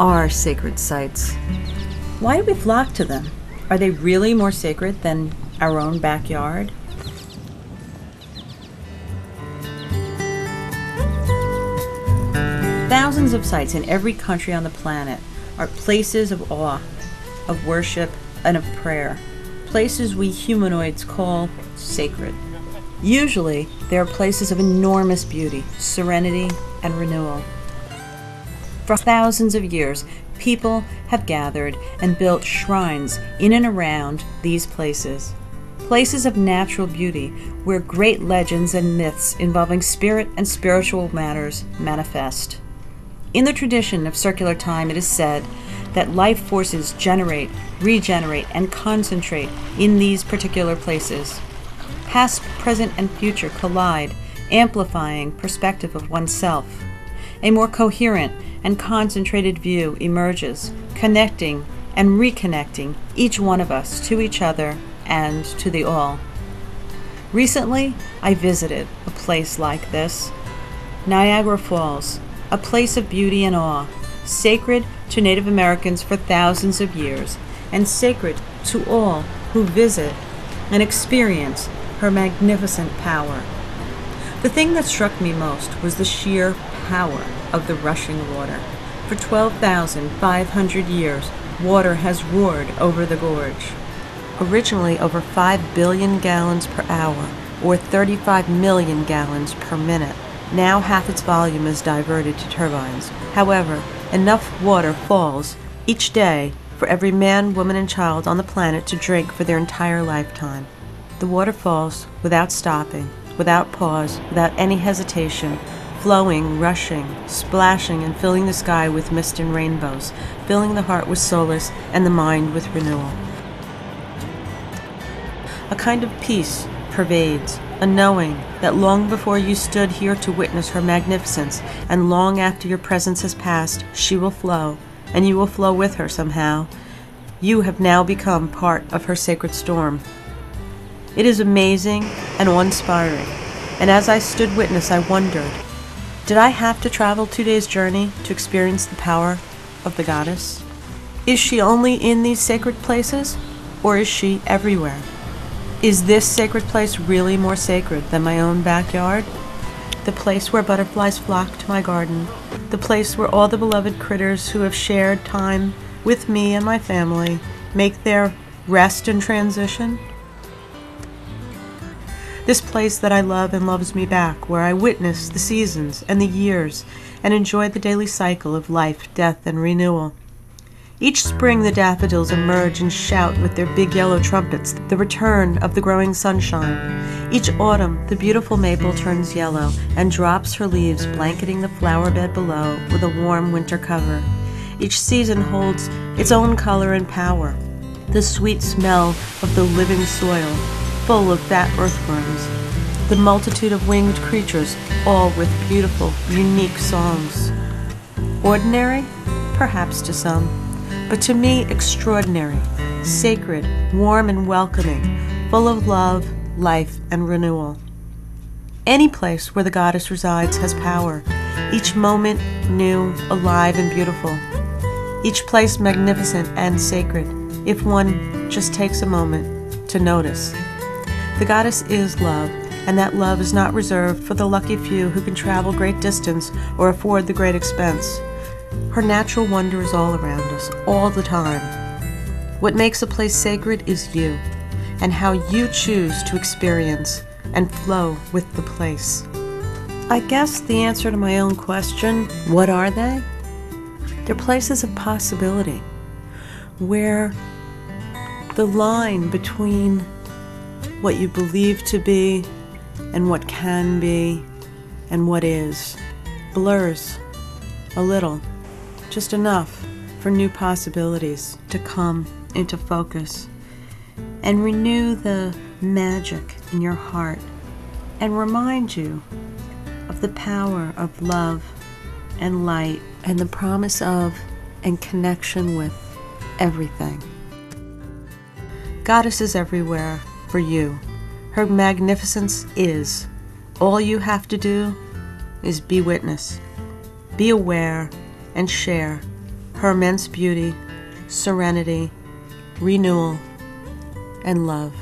Are sacred sites? Why do we flock to them? Are they really more sacred than our own backyard? Thousands of sites in every country on the planet are places of awe, of worship, and of prayer. Places we humanoids call sacred. Usually, they are places of enormous beauty, serenity, and renewal. For thousands of years, people have gathered and built shrines in and around these places. Places of natural beauty where great legends and myths involving spirit and spiritual matters manifest. In the tradition of circular time, it is said that life forces generate, regenerate, and concentrate in these particular places. Past, present, and future collide, amplifying perspective of oneself. A more coherent and concentrated view emerges, connecting and reconnecting each one of us to each other and to the all. Recently, I visited a place like this Niagara Falls, a place of beauty and awe, sacred to Native Americans for thousands of years, and sacred to all who visit and experience her magnificent power. The thing that struck me most was the sheer power of the rushing water. For 12,500 years, water has roared over the gorge. Originally over 5 billion gallons per hour, or 35 million gallons per minute. Now half its volume is diverted to turbines. However, enough water falls each day for every man, woman, and child on the planet to drink for their entire lifetime. The water falls without stopping, without pause, without any hesitation, flowing, rushing, splashing, and filling the sky with mist and rainbows, filling the heart with solace and the mind with renewal. A kind of peace pervades, a knowing that long before you stood here to witness her magnificence, and long after your presence has passed, she will flow, and you will flow with her somehow. You have now become part of her sacred storm. It is amazing and awe inspiring, and as I stood witness, I wondered did I have to travel two days' journey to experience the power of the goddess? Is she only in these sacred places, or is she everywhere? Is this sacred place really more sacred than my own backyard? The place where butterflies flock to my garden, the place where all the beloved critters who have shared time with me and my family make their rest and transition? This place that I love and loves me back, where I witness the seasons and the years and enjoy the daily cycle of life, death, and renewal. Each spring, the daffodils emerge and shout with their big yellow trumpets the return of the growing sunshine. Each autumn, the beautiful maple turns yellow and drops her leaves, blanketing the flower bed below with a warm winter cover. Each season holds its own color and power. The sweet smell of the living soil, full of fat earthworms, the multitude of winged creatures, all with beautiful, unique songs. Ordinary? Perhaps to some, but to me extraordinary, sacred, warm, and welcoming, full of love, life, and renewal. Any place where the goddess resides has power, each moment new, alive, and beautiful. Each place magnificent and sacred, if one just takes a moment to notice. The goddess is love, and that love is not reserved for the lucky few who can travel great distance or afford the great expense. Her natural wonder is all around us, all the time. What makes a place sacred is you, and how you choose to experience and flow with the place. I guess the answer to my own question, what are they? They're places of possibility, where the line between what you believe to be and what can be and what is blurs a little, just enough for new possibilities to come into focus and renew the magic in your heart and remind you of the power of love and light and the promise of and connection with everything. Goddesses everywhere for you. Her magnificence is. All you have to do is be witness, be aware, and share her immense beauty, serenity, renewal, and love.